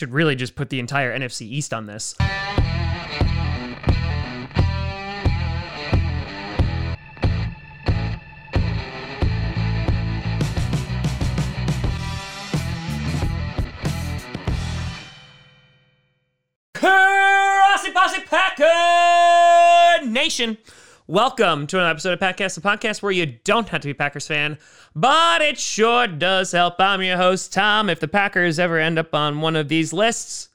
Should really just put the entire NFC East on this. Nation. Welcome to another episode of Packcast, the podcast where you don't have to be Packers fan, but it sure does help. I'm your host, Tom. If the Packers ever end up on one of these lists,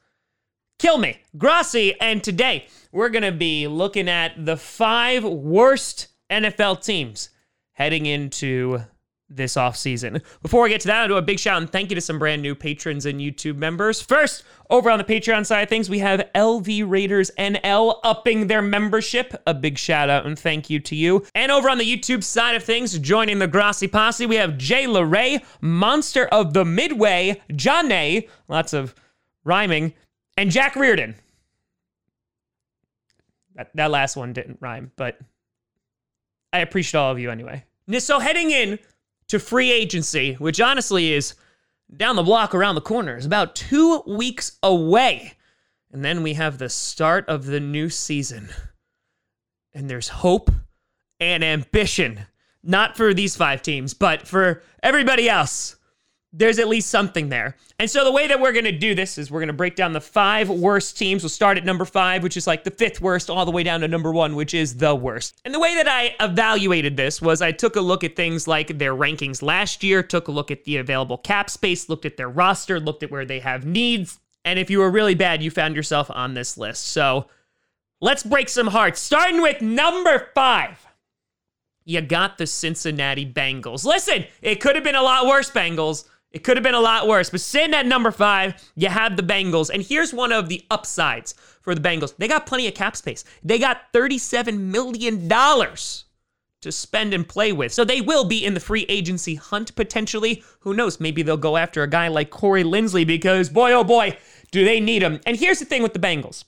kill me, Grossi. And today we're going to be looking at the five worst NFL teams heading into this offseason. Before we get to that, I'll do a big shout and thank you to some brand new patrons and YouTube members. First, over on the Patreon side of things, we have LV Raiders NL upping their membership. A big shout out and thank you to you. And over on the YouTube side of things, joining the Grossi Posse, we have Jay LeRae, Monster of the Midway, Johnay, lots of rhyming, and Jack Reardon. That, that last one didn't rhyme, but I appreciate all of you anyway. So heading in to free agency, which honestly is down the block around the corner, is about two weeks away. And then we have the start of the new season. And there's hope and ambition, not for these five teams, but for everybody else there's at least something there. And so the way that we're going to do this is we're going to break down the five worst teams. We'll start at number five, which is like the fifth worst, all the way down to number one, which is the worst. And the way that I evaluated this was I took a look at things like their rankings last year, took a look at the available cap space, looked at their roster, looked at where they have needs. And if you were really bad, you found yourself on this list. So let's break some hearts. Starting with number five. You got the Cincinnati Bengals. Listen, it could have been a lot worse, Bengals. It could have been a lot worse, but sitting at number five, you have the Bengals. And here's one of the upsides for the Bengals they got plenty of cap space. They got $37 million to spend and play with. So they will be in the free agency hunt potentially. Who knows? Maybe they'll go after a guy like Corey Linsley because, boy, oh boy, do they need him. And here's the thing with the Bengals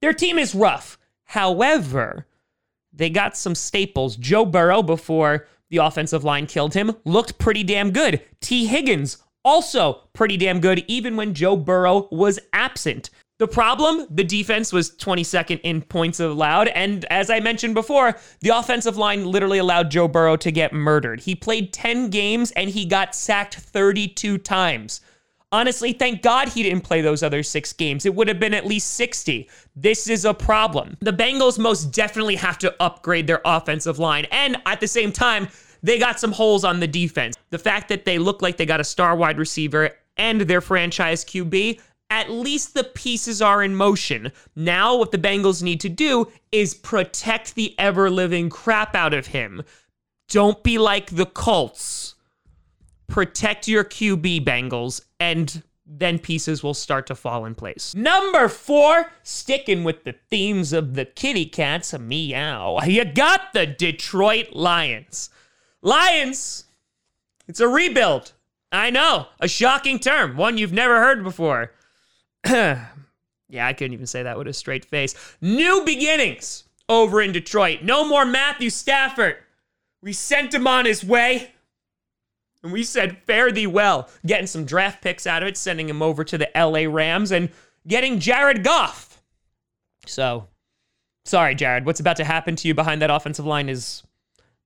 their team is rough. However, they got some staples. Joe Burrow before the offensive line killed him, looked pretty damn good. Tee Higgins, also pretty damn good, even when Joe Burrow was absent. The problem, the defense was 22nd in points allowed. And as I mentioned before, the offensive line literally allowed Joe Burrow to get murdered. He played 10 games and he got sacked 32 times. Honestly, thank God he didn't play those other six games. It would have been at least 60. This is a problem. The Bengals most definitely have to upgrade their offensive line. And at the same time, they got some holes on the defense. The fact that they look like they got a star wide receiver and their franchise QB, at least the pieces are in motion. Now, what the Bengals need to do is protect the ever living crap out of him. Don't be like the Colts protect your QB Bengals, and then pieces will start to fall in place. Number four, sticking with the themes of the kitty cats, meow. You got the Detroit Lions. Lions, it's a rebuild. I know, a shocking term, one you've never heard before. yeah, I couldn't even say that with a straight face. New beginnings over in Detroit. No more Matthew Stafford. We sent him on his way. And we said, fare thee well, getting some draft picks out of it, sending him over to the LA Rams, and getting Jared Goff. So, sorry, Jared, what's about to happen to you behind that offensive line is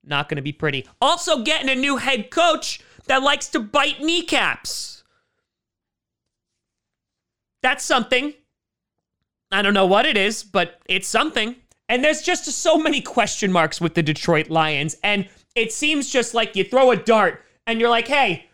not going to be pretty. Also, getting a new head coach that likes to bite kneecaps. That's something. I don't know what it is, but it's something. And there's just so many question marks with the Detroit Lions. And it seems just like you throw a dart and you're like, hey,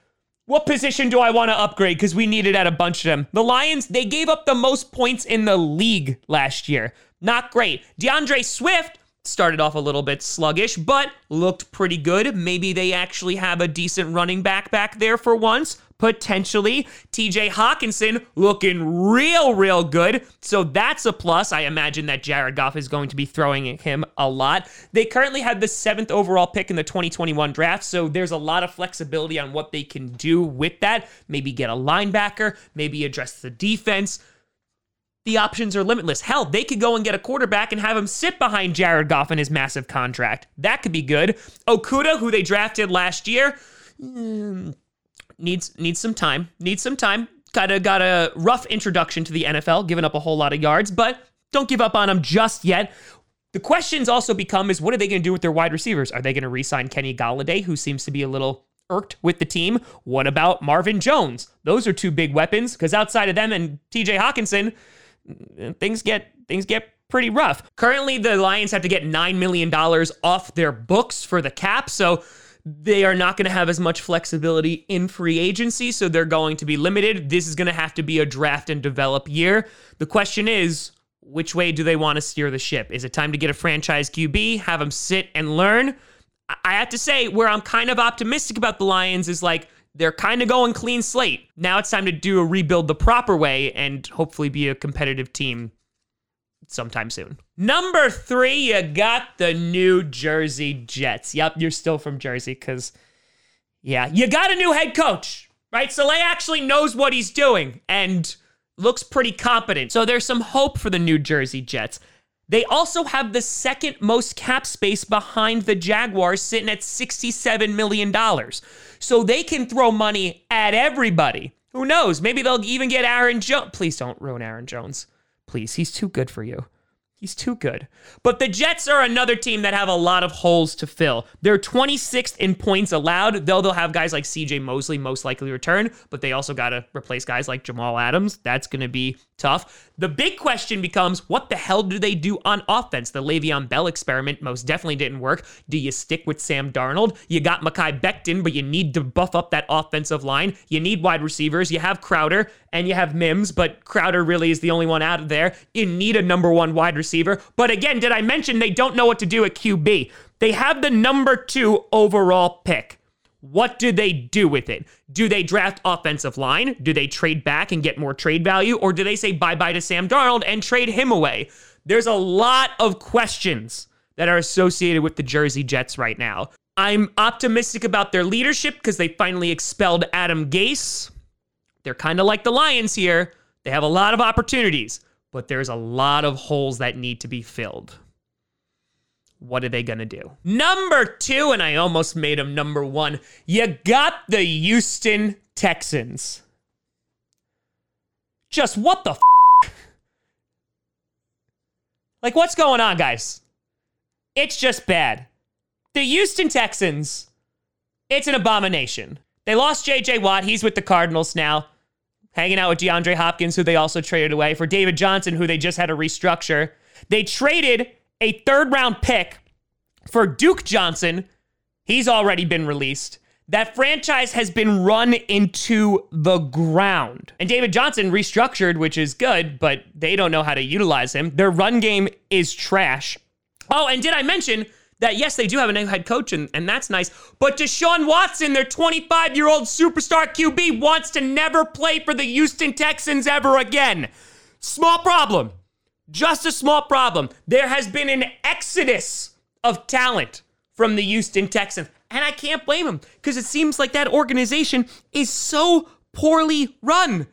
what position do I want to upgrade? Because we needed at a bunch of them. The Lions, they gave up the most points in the league last year. Not great. DeAndre Swift started off a little bit sluggish, but looked pretty good. Maybe they actually have a decent running back back there for once potentially. TJ Hockenson looking real, real good. So that's a plus. I imagine that Jared Goff is going to be throwing at him a lot. They currently have the seventh overall pick in the 2021 draft. So there's a lot of flexibility on what they can do with that. Maybe get a linebacker, maybe address the defense the options are limitless. Hell, they could go and get a quarterback and have him sit behind Jared Goff in his massive contract. That could be good. Okudah, who they drafted last year, mm, needs needs some time. Needs some time. kind of got a rough introduction to the NFL, giving up a whole lot of yards, but don't give up on them just yet. The questions also become is what are they going to do with their wide receivers? Are they going to re-sign Kenny Golladay, who seems to be a little irked with the team? What about Marvin Jones? Those are two big weapons because outside of them and TJ Hockenson, mm, things get things get pretty rough. Currently, the Lions have to get $9 million off their books for the cap, so they are not going to have as much flexibility in free agency, so they're going to be limited. This is going to have to be a draft and develop year. The question is, which way do they want to steer the ship? Is it time to get a franchise QB, have them sit and learn? I have to say, where I'm kind of optimistic about the Lions is like they're kind of going clean slate. Now it's time to do a rebuild the proper way and hopefully be a competitive team sometime soon. Number three, you got the New Jersey Jets. Yep, you're still from Jersey because, yeah, you got a new head coach, right? Saleh actually knows what he's doing and looks pretty competent. So there's some hope for the New Jersey Jets. They also have the second most cap space behind the Jaguars, sitting at $67 million. So they can throw money at everybody. Who knows? Maybe they'll even get Aaron Jones. Please don't ruin Aaron Jones. Please, he's too good for you. He's too good. But the Jets are another team that have a lot of holes to fill. They're 26th in points allowed, though they'll have guys like CJ Mosley most likely return, but they also got to replace guys like Jamal Adams. That's going to be tough. The big question becomes what the hell do they do on offense? The Le'Veon Bell experiment most definitely didn't work. Do you stick with Sam Darnold? You got Mekhi Becton, but you need to buff up that offensive line. You need wide receivers. You have Crowder and you have Mims, but Crowder really is the only one out of there. You need a number one wide receiver. But again, did I mention they don't know what to do at QB? They have the number two overall pick. What do they do with it? Do they draft offensive line? Do they trade back and get more trade value? Or do they say bye bye to Sam Darnold and trade him away? There's a lot of questions that are associated with the Jersey Jets right now. I'm optimistic about their leadership because they finally expelled Adam Gase. They're kind of like the Lions here. They have a lot of opportunities, but there's a lot of holes that need to be filled. What are they going to do? Number two, and I almost made him number one, you got the Houston Texans. Just what the f? Like, what's going on, guys? It's just bad. The Houston Texans, it's an abomination. They lost JJ Watt. He's with the Cardinals now, hanging out with DeAndre Hopkins, who they also traded away, for David Johnson, who they just had to restructure. They traded a third round pick for Duke Johnson. He's already been released. That franchise has been run into the ground. And David Johnson restructured, which is good, but they don't know how to utilize him. Their run game is trash. Oh, and did I mention that yes, they do have a new head coach, and, and that's nice. But Deshaun Watson, their 25 year old superstar QB, wants to never play for the Houston Texans ever again. Small problem. Just a small problem. There has been an exodus of talent from the Houston Texans. And I can't blame them because it seems like that organization is so poorly run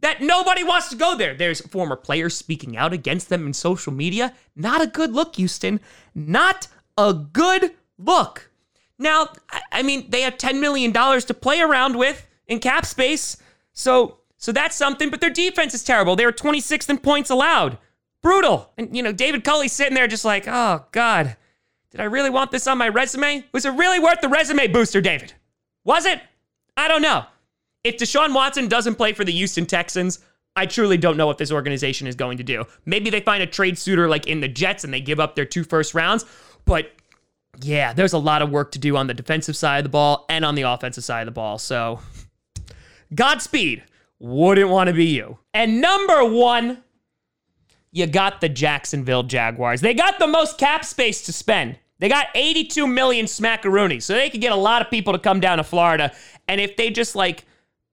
that nobody wants to go there. There's former players speaking out against them in social media. Not a good look, Houston. Not a good look. Now, I mean, they have $10 million to play around with in cap space. So, so that's something, but their defense is terrible. They are 26th in points allowed. Brutal. And, you know, David Culley's sitting there just like, oh, God, did I really want this on my resume? Was it really worth the resume booster, David? Was it? I don't know. If Deshaun Watson doesn't play for the Houston Texans, I truly don't know what this organization is going to do. Maybe they find a trade suitor like in the Jets and they give up their two first rounds, but yeah, there's a lot of work to do on the defensive side of the ball and on the offensive side of the ball. So, Godspeed. Wouldn't want to be you. And number one, you got the Jacksonville Jaguars. They got the most cap space to spend. They got 82 million smackaroonies, so they could get a lot of people to come down to Florida. And if they just like,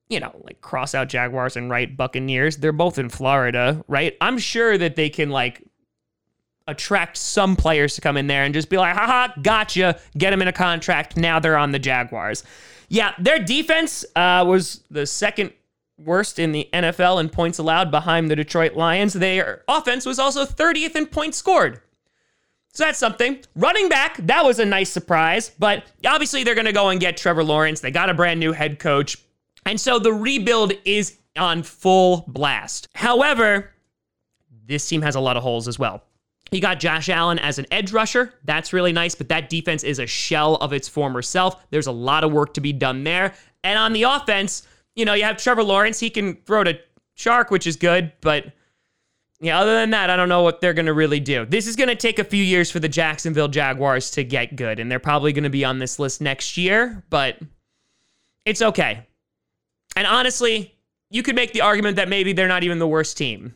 you know, like cross out Jaguars and write Buccaneers, they're both in Florida, right? I'm sure that they can like attract some players to come in there and just be like, haha, gotcha, get them in a contract. Now they're on the Jaguars. Yeah, their defense uh, was the second worst in the NFL in points allowed behind the Detroit Lions. Their offense was also 30th in points scored. So that's something. Running back, that was a nice surprise, but obviously they're going to go and get Trevor Lawrence. They got a brand new head coach. And so the rebuild is on full blast. However, this team has a lot of holes as well. You got Josh Allen as an edge rusher. That's really nice, but that defense is a shell of its former self. There's a lot of work to be done there. And on the offense, you know, you have Trevor Lawrence. He can throw to Chark, which is good, but yeah, other than that, I don't know what they're going to really do. This is going to take a few years for the Jacksonville Jaguars to get good, and they're probably going to be on this list next year, but it's okay. And honestly, you could make the argument that maybe they're not even the worst team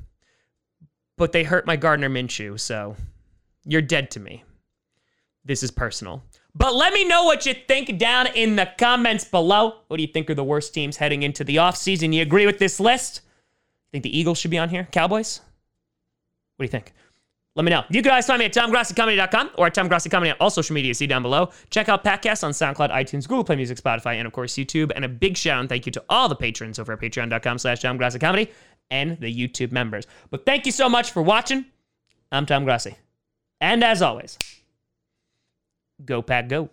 but they hurt my Gardner Minshew, so you're dead to me. This is personal. But let me know what you think down in the comments below. What do you think are the worst teams heading into the offseason? You agree with this list? Think the Eagles should be on here? Cowboys? What do you think? Let me know. You can always find me at TomGrossiComedy.com or at TomGrossiComedy on all social media. See down below. Check out podcasts on SoundCloud, iTunes, Google Play Music, Spotify, and of course YouTube. And a big shout out and thank you to all the patrons over at patreon.com slash TomGrossiComedy and the YouTube members. But thank you so much for watching. I'm Tom Grossi. And as always, go pack go.